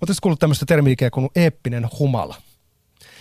Oletko kuullut tämmöistä termiä kuin eeppinen humala?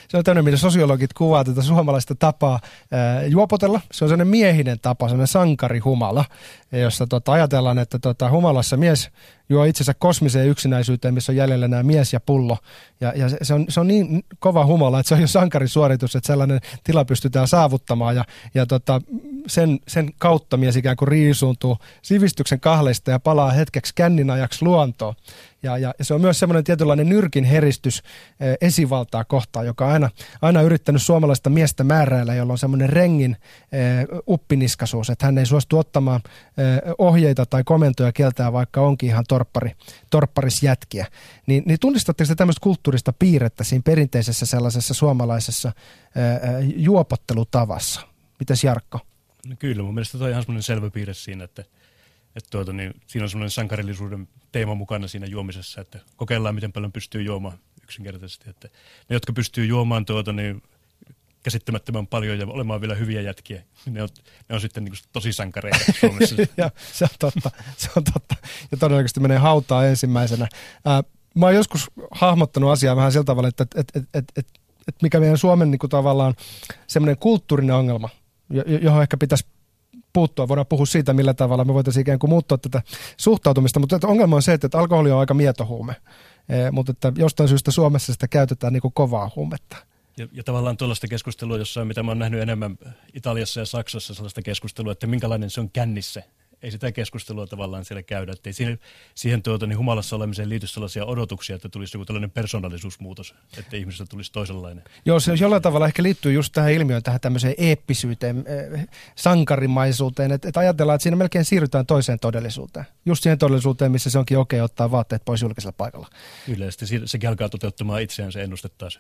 se on tämmöinen, millä sosiologit kuvaa tätä suomalaista tapaa ää, juopotella. Se on sellainen miehinen tapa, sellainen sankarihumala, jossa tota, ajatellaan, että tota, humalassa mies juo itsensä kosmiseen yksinäisyyteen, missä on jäljellä nämä mies ja pullo. Ja, ja se, on, se on niin kova humala, että se on jo sankarisuoritus, että sellainen tila pystytään saavuttamaan. Ja, ja tota, sen, sen kautta mies ikään kuin riisuuntuu sivistyksen kahleista ja palaa hetkeksi kännin ajaksi luontoon. Ja, ja, ja se on myös semmoinen tietynlainen nyrkin heristys eh, esivaltaa kohtaan, joka on aina, aina yrittänyt suomalaista miestä määräillä, jolla on semmoinen rengin eh, uppiniskaisuus, että hän ei suostu ottamaan eh, ohjeita tai komentoja kieltää, vaikka onkin ihan torppari, torpparisjätkiä. Niin, niin tunnistatteko te tämmöistä kulttuurista piirrettä siinä perinteisessä sellaisessa suomalaisessa eh, juopottelutavassa? Mitäs Jarkko? No kyllä, mun mielestä toi on ihan semmoinen selvä piirre siinä, että, että tuota, niin, siinä on semmoinen sankarillisuuden teema mukana siinä juomisessa, että kokeillaan miten paljon pystyy juomaan yksinkertaisesti. Että ne, jotka pystyy juomaan tuota, niin käsittämättömän paljon ja olemaan vielä hyviä jätkiä. Ne on, ne on sitten niin kuin tosi sankareita Suomessa. ja, se on totta, se on totta. Ja todennäköisesti menee hautaa ensimmäisenä. Ää, mä oon joskus hahmottanut asiaa vähän sillä tavalla, että, että, että, että, että, että mikä meidän Suomen niin kuin tavallaan semmoinen kulttuurinen ongelma, johon ehkä pitäisi puuttua. Voidaan puhua siitä, millä tavalla me voitaisiin ikään kuin muuttaa tätä suhtautumista, mutta ongelma on se, että alkoholi on aika mietohuume, mutta että jostain syystä Suomessa sitä käytetään niin kuin kovaa huumetta. Ja, ja tavallaan tuollaista keskustelua, jossa mitä mä oon nähnyt enemmän Italiassa ja Saksassa, sellaista keskustelua, että minkälainen se on kännissä ei sitä keskustelua tavallaan siellä käydä. Että ei siihen, siihen tuota, niin humalassa olemiseen liity sellaisia odotuksia, että tulisi joku tällainen persoonallisuusmuutos, että ihmisestä tulisi toisenlainen. Joo, se jollain tavalla ehkä liittyy just tähän ilmiöön, tähän tämmöiseen eeppisyyteen, eh, sankarimaisuuteen, että, että ajatellaan, että siinä melkein siirrytään toiseen todellisuuteen. Just siihen todellisuuteen, missä se onkin okei okay ottaa vaatteet pois julkisella paikalla. Yleisesti sekin alkaa toteuttamaan itseään se ennustettaa se.